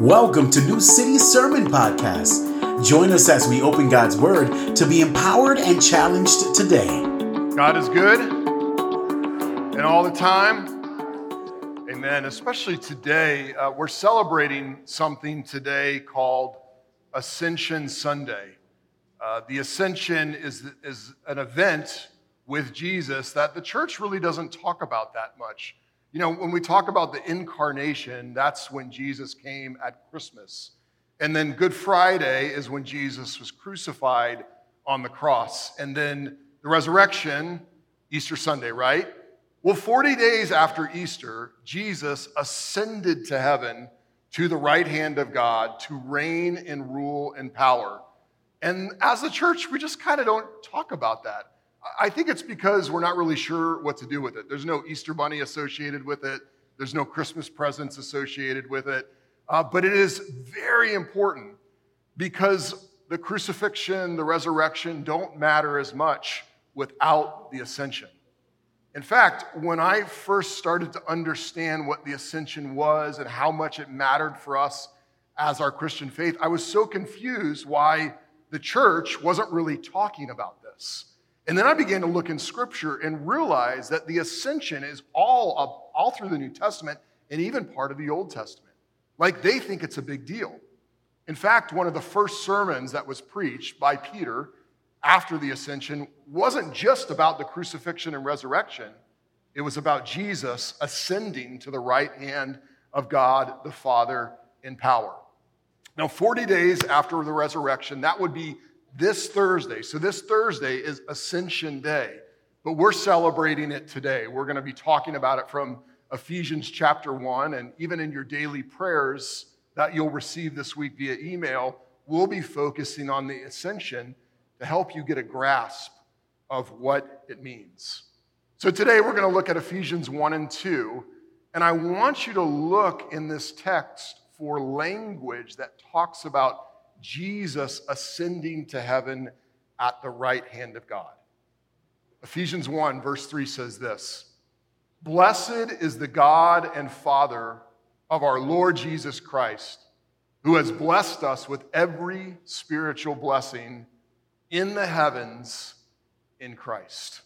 Welcome to New City Sermon Podcast. Join us as we open God's Word to be empowered and challenged today. God is good and all the time. Amen. Especially today, uh, we're celebrating something today called Ascension Sunday. Uh, the Ascension is, is an event with Jesus that the church really doesn't talk about that much. You know, when we talk about the incarnation, that's when Jesus came at Christmas. And then Good Friday is when Jesus was crucified on the cross. And then the resurrection, Easter Sunday, right? Well, 40 days after Easter, Jesus ascended to heaven to the right hand of God to reign and rule and power. And as a church, we just kind of don't talk about that. I think it's because we're not really sure what to do with it. There's no Easter bunny associated with it, there's no Christmas presents associated with it. Uh, but it is very important because the crucifixion, the resurrection don't matter as much without the ascension. In fact, when I first started to understand what the ascension was and how much it mattered for us as our Christian faith, I was so confused why the church wasn't really talking about this. And then I began to look in scripture and realize that the ascension is all up, all through the New Testament and even part of the Old Testament. Like they think it's a big deal. In fact, one of the first sermons that was preached by Peter after the ascension wasn't just about the crucifixion and resurrection, it was about Jesus ascending to the right hand of God the Father in power. Now, 40 days after the resurrection, that would be this Thursday. So, this Thursday is Ascension Day, but we're celebrating it today. We're going to be talking about it from Ephesians chapter 1, and even in your daily prayers that you'll receive this week via email, we'll be focusing on the Ascension to help you get a grasp of what it means. So, today we're going to look at Ephesians 1 and 2, and I want you to look in this text for language that talks about Jesus ascending to heaven at the right hand of God. Ephesians 1, verse 3 says this Blessed is the God and Father of our Lord Jesus Christ, who has blessed us with every spiritual blessing in the heavens in Christ.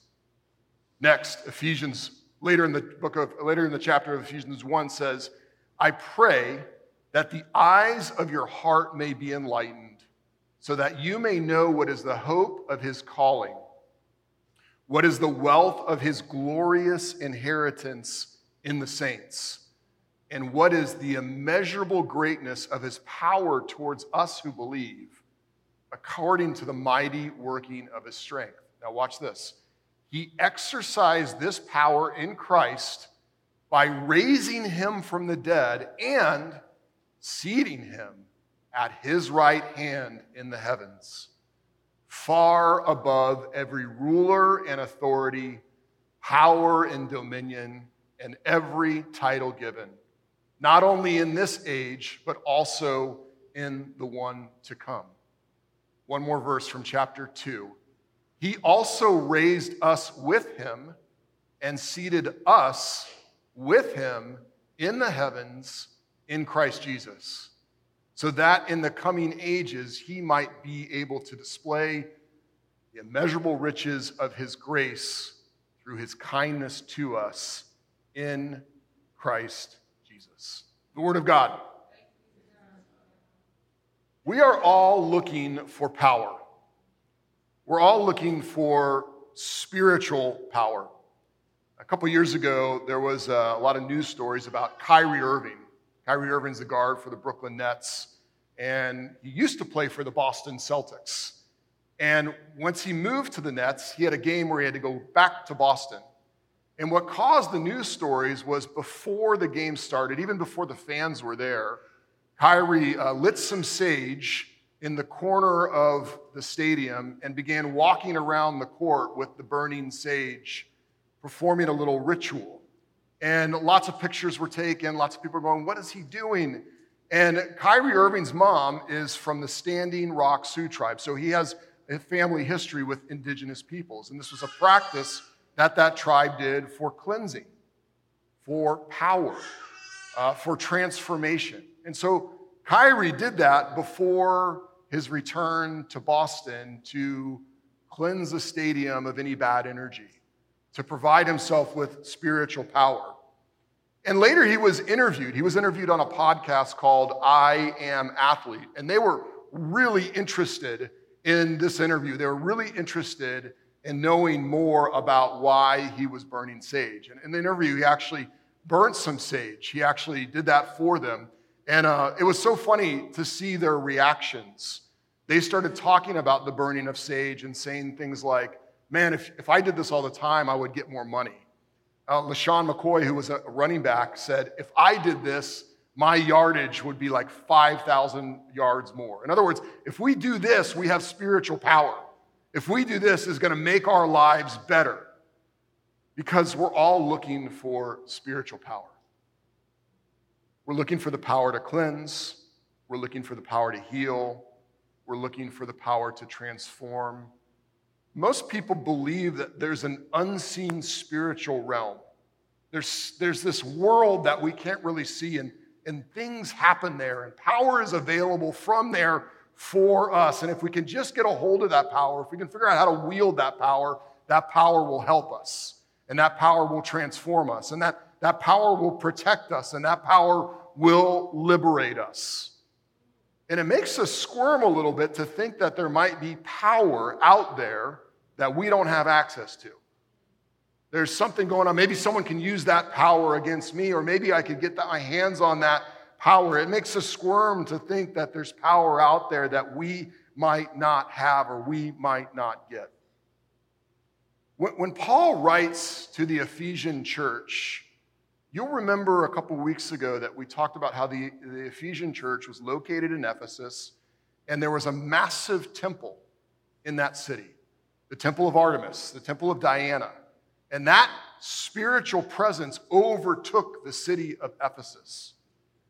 Next, Ephesians, later in the book of, later in the chapter of Ephesians 1 says, I pray that the eyes of your heart may be enlightened, so that you may know what is the hope of his calling, what is the wealth of his glorious inheritance in the saints, and what is the immeasurable greatness of his power towards us who believe, according to the mighty working of his strength. Now, watch this. He exercised this power in Christ by raising him from the dead and seating him at his right hand in the heavens, far above every ruler and authority, power and dominion, and every title given, not only in this age, but also in the one to come. One more verse from chapter 2. He also raised us with him and seated us with him in the heavens in Christ Jesus, so that in the coming ages he might be able to display the immeasurable riches of his grace through his kindness to us in Christ Jesus. The Word of God. We are all looking for power. We're all looking for spiritual power. A couple years ago, there was uh, a lot of news stories about Kyrie Irving. Kyrie Irving's the guard for the Brooklyn Nets, and he used to play for the Boston Celtics. And once he moved to the Nets, he had a game where he had to go back to Boston. And what caused the news stories was before the game started, even before the fans were there, Kyrie uh, lit some sage in the corner of the stadium and began walking around the court with the burning sage, performing a little ritual. And lots of pictures were taken. Lots of people are going, What is he doing? And Kyrie Irving's mom is from the Standing Rock Sioux tribe. So he has a family history with indigenous peoples. And this was a practice that that tribe did for cleansing, for power, uh, for transformation. And so Kyrie did that before his return to Boston to cleanse the stadium of any bad energy, to provide himself with spiritual power. And later he was interviewed. He was interviewed on a podcast called I Am Athlete. And they were really interested in this interview. They were really interested in knowing more about why he was burning sage. And in the interview, he actually burnt some sage. He actually did that for them. And uh, it was so funny to see their reactions. They started talking about the burning of sage and saying things like, Man, if, if I did this all the time, I would get more money. Uh, LeSean McCoy, who was a running back, said, If I did this, my yardage would be like 5,000 yards more. In other words, if we do this, we have spiritual power. If we do this, is going to make our lives better because we're all looking for spiritual power. We're looking for the power to cleanse, we're looking for the power to heal, we're looking for the power to transform. Most people believe that there's an unseen spiritual realm. There's, there's this world that we can't really see, and and things happen there, and power is available from there for us. And if we can just get a hold of that power, if we can figure out how to wield that power, that power will help us, and that power will transform us, and that, that power will protect us, and that power will liberate us. And it makes us squirm a little bit to think that there might be power out there that we don't have access to. There's something going on. Maybe someone can use that power against me, or maybe I could get my hands on that power. It makes us squirm to think that there's power out there that we might not have or we might not get. When Paul writes to the Ephesian church, you'll remember a couple weeks ago that we talked about how the, the Ephesian church was located in Ephesus, and there was a massive temple in that city the temple of Artemis, the temple of Diana. And that spiritual presence overtook the city of Ephesus.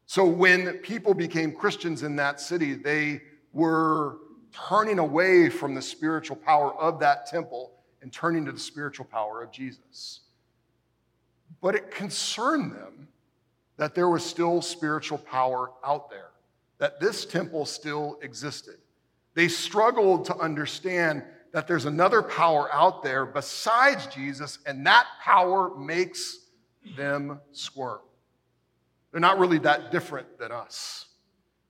So when people became Christians in that city, they were turning away from the spiritual power of that temple and turning to the spiritual power of Jesus. But it concerned them that there was still spiritual power out there, that this temple still existed. They struggled to understand that there's another power out there besides Jesus, and that power makes them squirm. They're not really that different than us.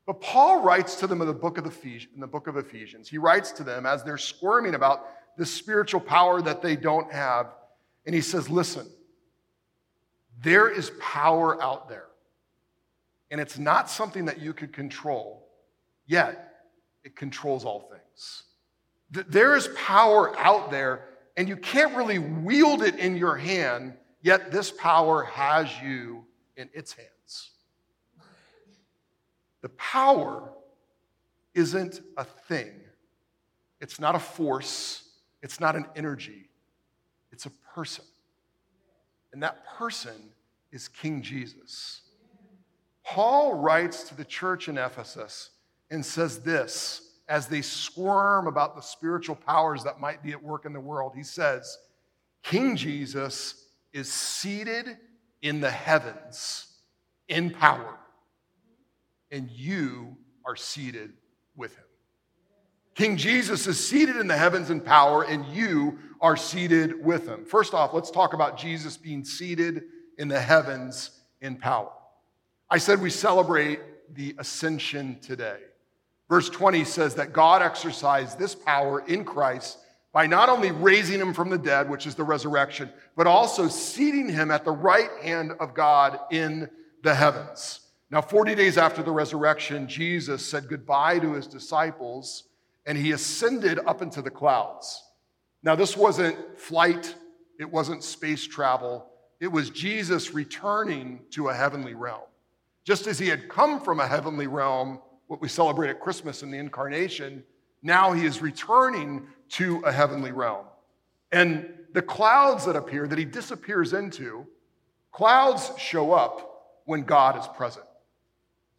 But Paul writes to them in the book of Ephesians, in the book of Ephesians. He writes to them as they're squirming about this spiritual power that they don't have, and he says, "Listen, there is power out there, and it's not something that you could control. Yet, it controls all things." There is power out there, and you can't really wield it in your hand, yet this power has you in its hands. The power isn't a thing, it's not a force, it's not an energy, it's a person. And that person is King Jesus. Paul writes to the church in Ephesus and says this as they squirm about the spiritual powers that might be at work in the world. He says, King Jesus is seated in the heavens in power, and you are seated with him. King Jesus is seated in the heavens in power, and you are seated with him. First off, let's talk about Jesus being seated in the heavens in power. I said we celebrate the ascension today. Verse 20 says that God exercised this power in Christ by not only raising him from the dead, which is the resurrection, but also seating him at the right hand of God in the heavens. Now, 40 days after the resurrection, Jesus said goodbye to his disciples and he ascended up into the clouds. Now, this wasn't flight, it wasn't space travel, it was Jesus returning to a heavenly realm. Just as he had come from a heavenly realm, what we celebrate at Christmas in the incarnation, now he is returning to a heavenly realm. And the clouds that appear, that he disappears into, clouds show up when God is present.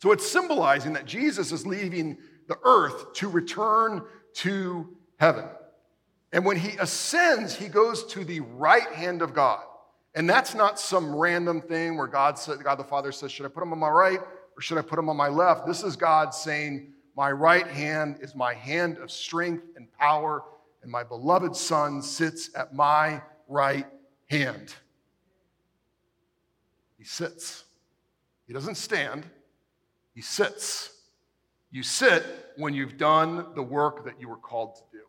So it's symbolizing that Jesus is leaving the earth to return to heaven. And when he ascends, he goes to the right hand of God. And that's not some random thing where God, said, God the Father says, Should I put him on my right or should I put him on my left? This is God saying, My right hand is my hand of strength and power, and my beloved Son sits at my right hand. He sits. He doesn't stand, he sits. You sit when you've done the work that you were called to do.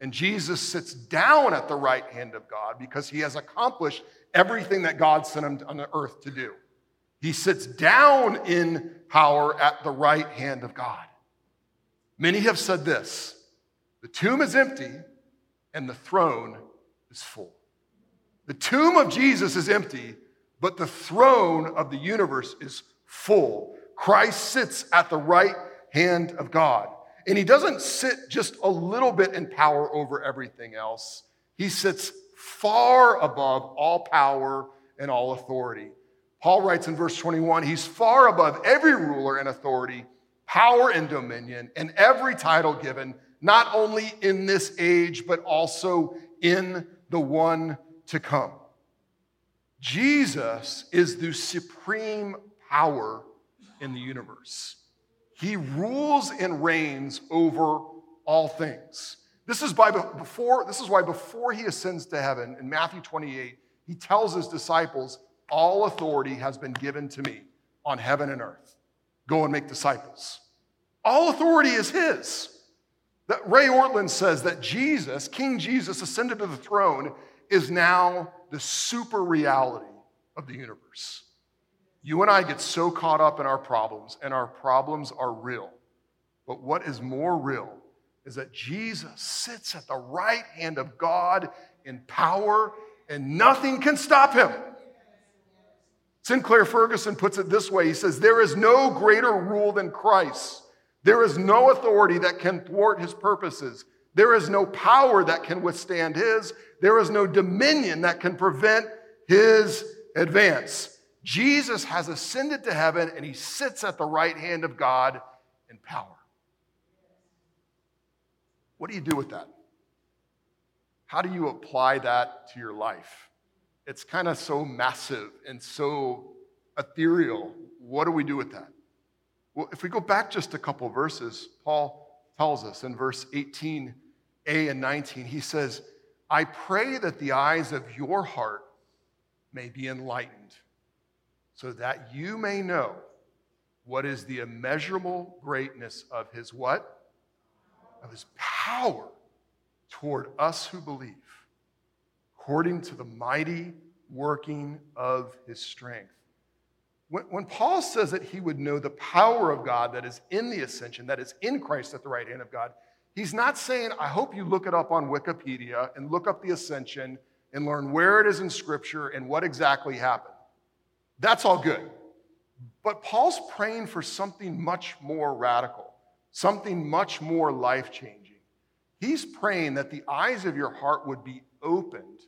And Jesus sits down at the right hand of God because he has accomplished everything that God sent him on the earth to do. He sits down in power at the right hand of God. Many have said this the tomb is empty and the throne is full. The tomb of Jesus is empty, but the throne of the universe is full. Christ sits at the right hand of God. And he doesn't sit just a little bit in power over everything else, he sits far above all power and all authority. Paul writes in verse 21 He's far above every ruler and authority, power and dominion, and every title given, not only in this age, but also in the one to come. Jesus is the supreme power in the universe. He rules and reigns over all things. This is, by before, this is why before he ascends to heaven, in Matthew 28, he tells his disciples, All authority has been given to me on heaven and earth. Go and make disciples. All authority is his. That Ray Ortlund says that Jesus, King Jesus, ascended to the throne, is now the super reality of the universe. You and I get so caught up in our problems, and our problems are real. But what is more real is that Jesus sits at the right hand of God in power and nothing can stop him. Sinclair Ferguson puts it this way He says, There is no greater rule than Christ. There is no authority that can thwart his purposes. There is no power that can withstand his. There is no dominion that can prevent his advance. Jesus has ascended to heaven and he sits at the right hand of God in power. What do you do with that? How do you apply that to your life? It's kind of so massive and so ethereal. What do we do with that? Well, if we go back just a couple verses, Paul tells us in verse 18a and 19, he says, I pray that the eyes of your heart may be enlightened, so that you may know what is the immeasurable greatness of his what? of his power toward us who believe, according to the mighty working of his strength. When, when, Paul says that he would know the power of God that is in the ascension, that is in Christ at the right hand of God, he's not saying, I hope you look it up on Wikipedia and look up the ascension and learn where it is in Scripture and what exactly happened. That's all good. But Paul's praying for something much more radical something much more life changing. He's praying that the eyes of your heart would be opened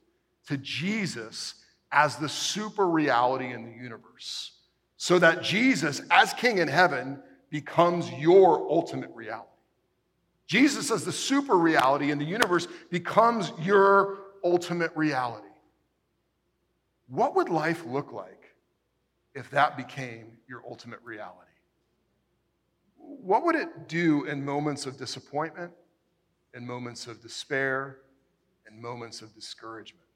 to Jesus as the super reality in the universe, so that Jesus, as King in heaven, becomes your ultimate reality. Jesus, as the super reality in the universe, becomes your ultimate reality. What would life look like if that became your ultimate reality? what would it do in moments of disappointment, in moments of despair, in moments of discouragement?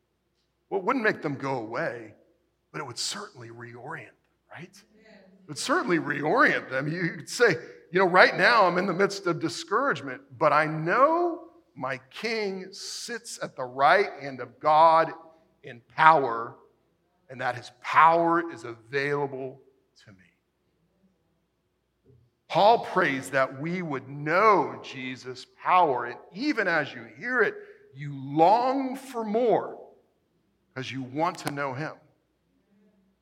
Well, it wouldn't make them go away, but it would certainly reorient them, right? It would certainly reorient them. You could say, you know, right now I'm in the midst of discouragement, but I know my king sits at the right hand of God in power, and that his power is available to me. Paul prays that we would know Jesus' power, and even as you hear it, you long for more because you want to know him.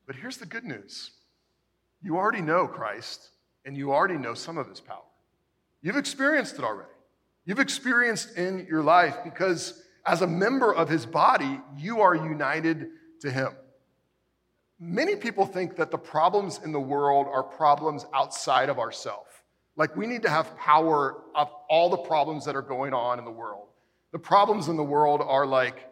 But here's the good news you already know Christ, and you already know some of his power. You've experienced it already. You've experienced in your life because as a member of his body, you are united to him. Many people think that the problems in the world are problems outside of ourselves. Like we need to have power of all the problems that are going on in the world. The problems in the world are like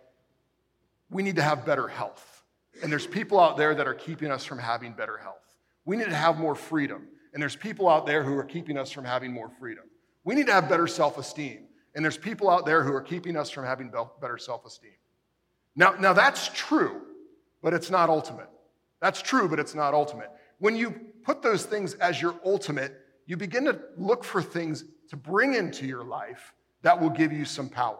we need to have better health. And there's people out there that are keeping us from having better health. We need to have more freedom. And there's people out there who are keeping us from having more freedom. We need to have better self esteem. And there's people out there who are keeping us from having better self esteem. Now, now, that's true, but it's not ultimate. That's true, but it's not ultimate. When you put those things as your ultimate, you begin to look for things to bring into your life that will give you some power.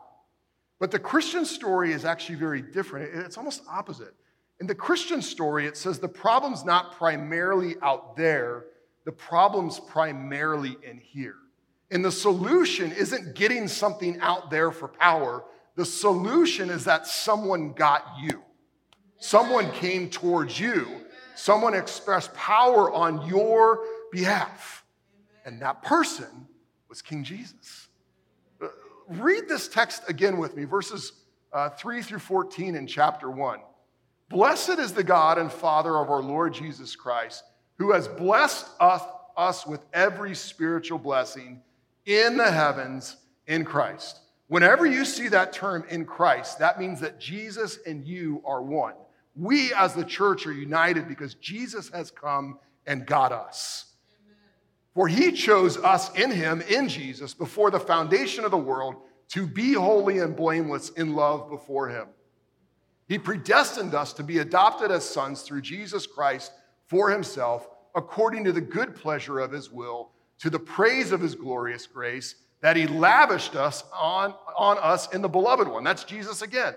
But the Christian story is actually very different. It's almost opposite. In the Christian story, it says the problem's not primarily out there, the problem's primarily in here. And the solution isn't getting something out there for power. The solution is that someone got you. Someone came towards you. Someone expressed power on your behalf. And that person was King Jesus. Read this text again with me, verses uh, 3 through 14 in chapter 1. Blessed is the God and Father of our Lord Jesus Christ, who has blessed us, us with every spiritual blessing in the heavens in Christ. Whenever you see that term in Christ, that means that Jesus and you are one. We as the church are united because Jesus has come and got us. For he chose us in him, in Jesus, before the foundation of the world, to be holy and blameless in love before him. He predestined us to be adopted as sons through Jesus Christ for himself, according to the good pleasure of his will to the praise of his glorious grace that he lavished us on, on us in the beloved one. That's Jesus again.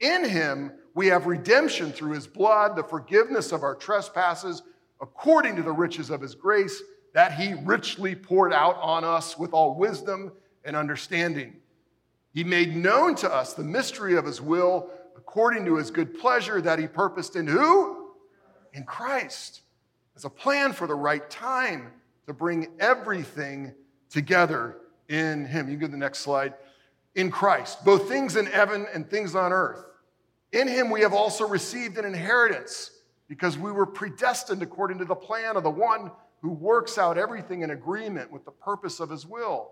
In him we have redemption through his blood, the forgiveness of our trespasses, according to the riches of his grace that he richly poured out on us with all wisdom and understanding. He made known to us the mystery of his will according to his good pleasure that he purposed in who? In Christ. As a plan for the right time to bring everything together in Him. You can go to the next slide. In Christ, both things in heaven and things on earth. In Him, we have also received an inheritance because we were predestined according to the plan of the one who works out everything in agreement with the purpose of His will,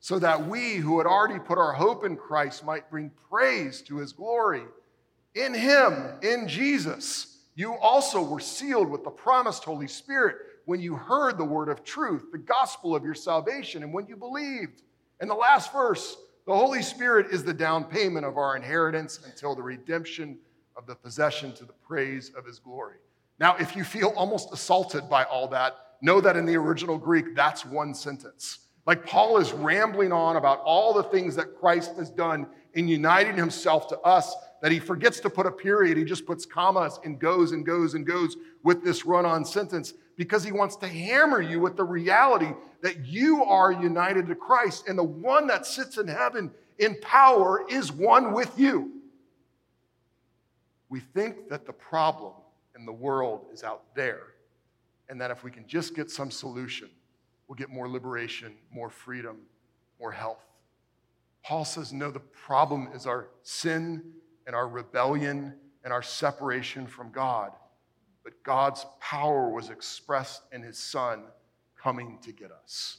so that we who had already put our hope in Christ might bring praise to His glory. In Him, in Jesus, you also were sealed with the promised Holy Spirit when you heard the word of truth, the gospel of your salvation, and when you believed. And the last verse the Holy Spirit is the down payment of our inheritance until the redemption of the possession to the praise of his glory. Now, if you feel almost assaulted by all that, know that in the original Greek, that's one sentence. Like Paul is rambling on about all the things that Christ has done in uniting himself to us that he forgets to put a period. He just puts commas and goes and goes and goes with this run on sentence because he wants to hammer you with the reality that you are united to Christ and the one that sits in heaven in power is one with you. We think that the problem in the world is out there and that if we can just get some solution, we'll get more liberation, more freedom, more health. Paul says, no, the problem is our sin and our rebellion and our separation from God but God's power was expressed in his son coming to get us.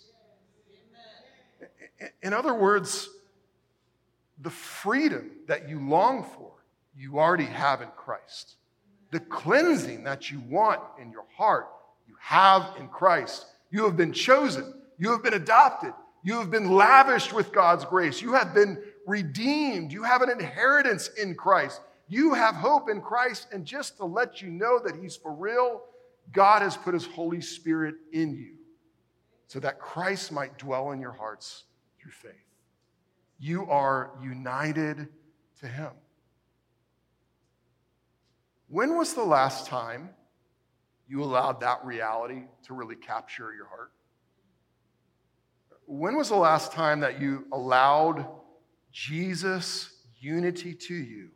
In other words, the freedom that you long for, you already have in Christ. The cleansing that you want in your heart, have in Christ. You have been chosen, you have been adopted, you have been lavished with God's grace, you have been redeemed, you have an inheritance in Christ. You have hope in Christ. And just to let you know that He's for real, God has put His Holy Spirit in you so that Christ might dwell in your hearts through faith. You are united to Him. When was the last time you allowed that reality to really capture your heart? When was the last time that you allowed Jesus' unity to you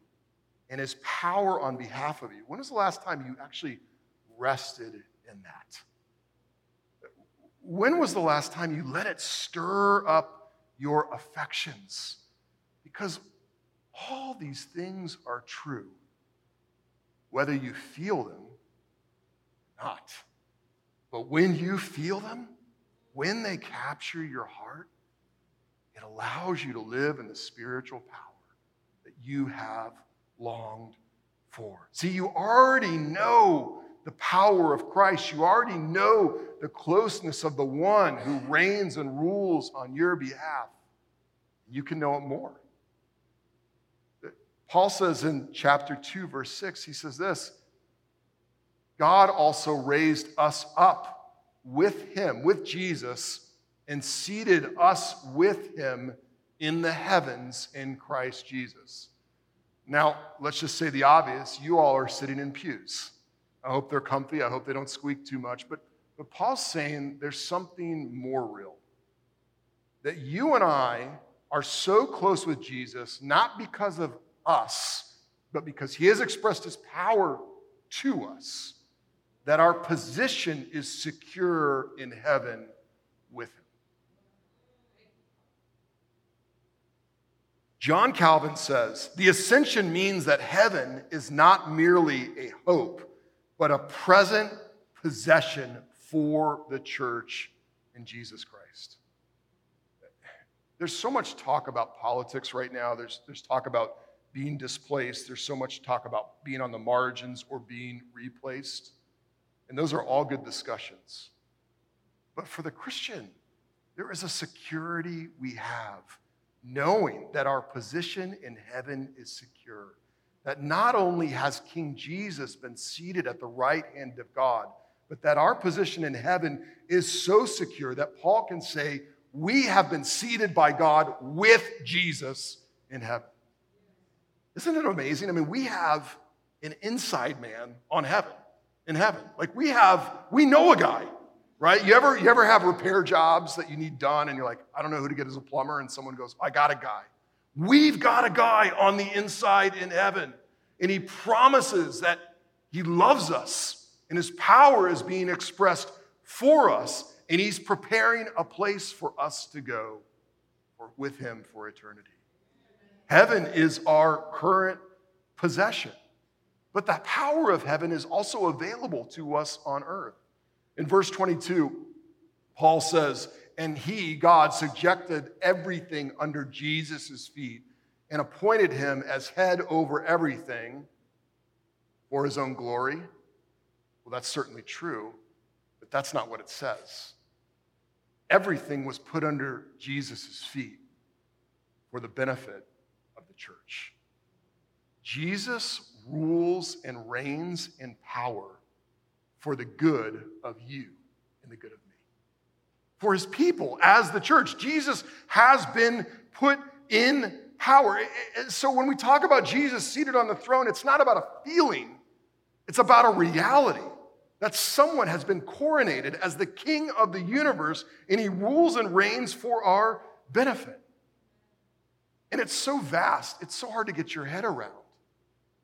and his power on behalf of you. When was the last time you actually rested in that? When was the last time you let it stir up your affections? Because all these things are true, whether you feel them not. But when you feel them, when they capture your heart, it allows you to live in the spiritual power that you have longed for. See, you already know the power of Christ. You already know the closeness of the one who reigns and rules on your behalf. You can know it more. Paul says in chapter 2, verse 6, he says this God also raised us up with him, with Jesus, and seated us with him in the heavens in Christ Jesus. Now, let's just say the obvious you all are sitting in pews. I hope they're comfy. I hope they don't squeak too much. But, but Paul's saying there's something more real. That you and I are so close with Jesus, not because of us, but because he has expressed his power to us, that our position is secure in heaven with him. John Calvin says the ascension means that heaven is not merely a hope, but a present possession for the church in Jesus Christ. There's so much talk about politics right now. There's, there's talk about being displaced. There's so much talk about being on the margins or being replaced. And those are all good discussions. But for the Christian, there is a security we have, knowing that our position in heaven is secure. That not only has King Jesus been seated at the right hand of God, but that our position in heaven is so secure that Paul can say, We have been seated by God with Jesus in heaven. Isn't it amazing? I mean, we have an inside man on heaven, in heaven. Like we have, we know a guy, right? You ever, you ever have repair jobs that you need done and you're like, I don't know who to get as a plumber, and someone goes, I got a guy. We've got a guy on the inside in heaven, and he promises that he loves us, and his power is being expressed for us, and he's preparing a place for us to go or with him for eternity. Heaven is our current possession. But the power of heaven is also available to us on earth. In verse 22, Paul says, And he, God, subjected everything under Jesus' feet and appointed him as head over everything for his own glory. Well, that's certainly true, but that's not what it says. Everything was put under Jesus' feet for the benefit of the church. Jesus rules and reigns in power for the good of you and the good of me. For his people as the church, Jesus has been put in power. So when we talk about Jesus seated on the throne, it's not about a feeling, it's about a reality that someone has been coronated as the king of the universe and he rules and reigns for our benefit. And it's so vast, it's so hard to get your head around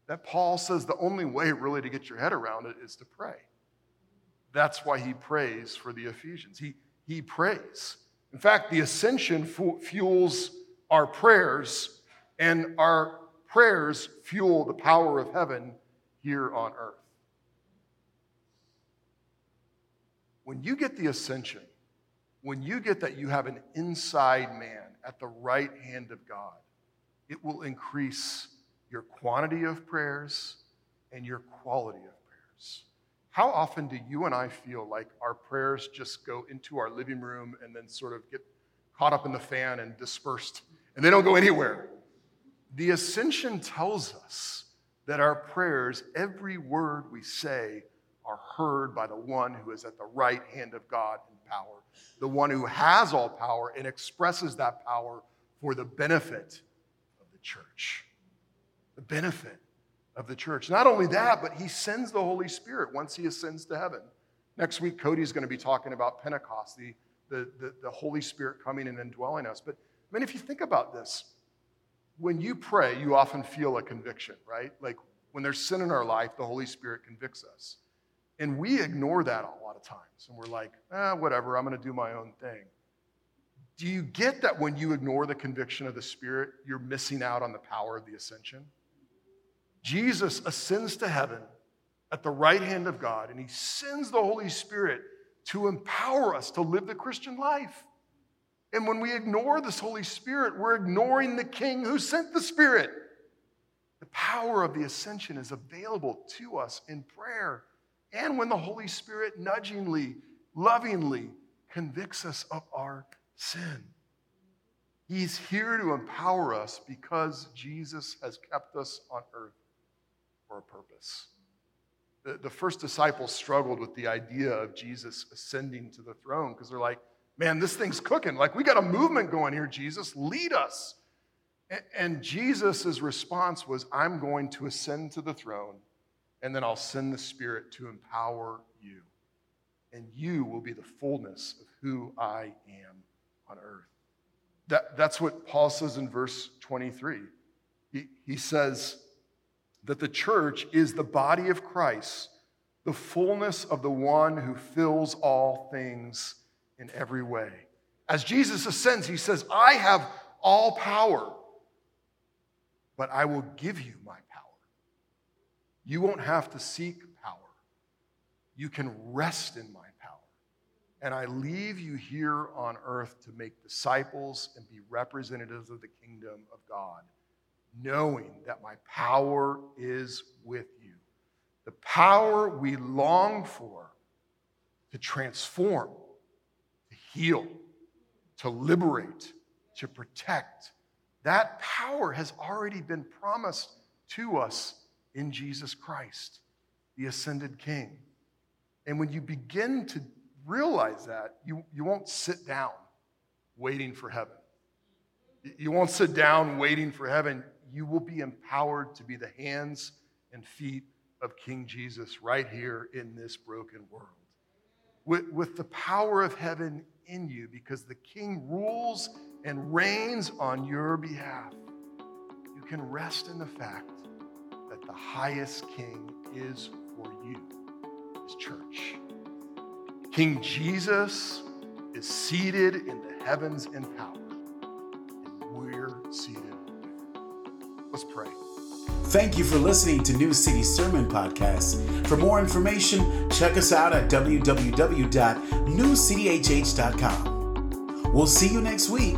that Paul says the only way really to get your head around it is to pray. That's why he prays for the Ephesians. He, he prays. In fact, the ascension fuels our prayers, and our prayers fuel the power of heaven here on earth. When you get the ascension, when you get that you have an inside man at the right hand of God, it will increase your quantity of prayers and your quality of prayers. How often do you and I feel like our prayers just go into our living room and then sort of get caught up in the fan and dispersed, and they don't go anywhere? The ascension tells us that our prayers, every word we say, are heard by the one who is at the right hand of God in power the one who has all power and expresses that power for the benefit of the church. The benefit of the church. Not only that, but he sends the Holy Spirit once he ascends to heaven. Next week, Cody's going to be talking about Pentecost, the, the, the, the Holy Spirit coming and indwelling us. But I mean, if you think about this, when you pray, you often feel a conviction, right? Like when there's sin in our life, the Holy Spirit convicts us. And we ignore that a lot of times. And we're like, ah, whatever, I'm going to do my own thing. Do you get that when you ignore the conviction of the Spirit, you're missing out on the power of the ascension? Jesus ascends to heaven at the right hand of God, and he sends the Holy Spirit to empower us to live the Christian life. And when we ignore this Holy Spirit, we're ignoring the King who sent the Spirit. The power of the ascension is available to us in prayer and when the Holy Spirit nudgingly, lovingly convicts us of our sin. He's here to empower us because Jesus has kept us on earth for a purpose. The, the first disciples struggled with the idea of Jesus ascending to the throne because they're like, man, this thing's cooking. Like, we got a movement going here, Jesus. Lead us. And, and Jesus' response was, I'm going to ascend to the throne, and then I'll send the Spirit to empower you. And you will be the fullness of who I am on earth. That, that's what Paul says in verse 23. He, he says that the church is the body of Christ, the fullness of the one who fills all things in every way. As Jesus ascends, he says, I have all power, but I will give you my power. You won't have to seek power, you can rest in my power. And I leave you here on earth to make disciples and be representatives of the kingdom of God, knowing that my power is with you. The power we long for to transform to heal, to liberate, to protect. That power has already been promised to us in Jesus Christ, the ascended King. And when you begin to realize that, you, you won't sit down waiting for heaven. You won't sit down waiting for heaven. You will be empowered to be the hands and feet of King Jesus right here in this broken world. With, with the power of heaven in you because the king rules and reigns on your behalf. You can rest in the fact that the highest king is for you, his church. King Jesus is seated in the heavens in power, and we're seated. Let's pray. Thank you for listening to New City Sermon Podcast. For more information, check us out at www.newcityhh.com. We'll see you next week.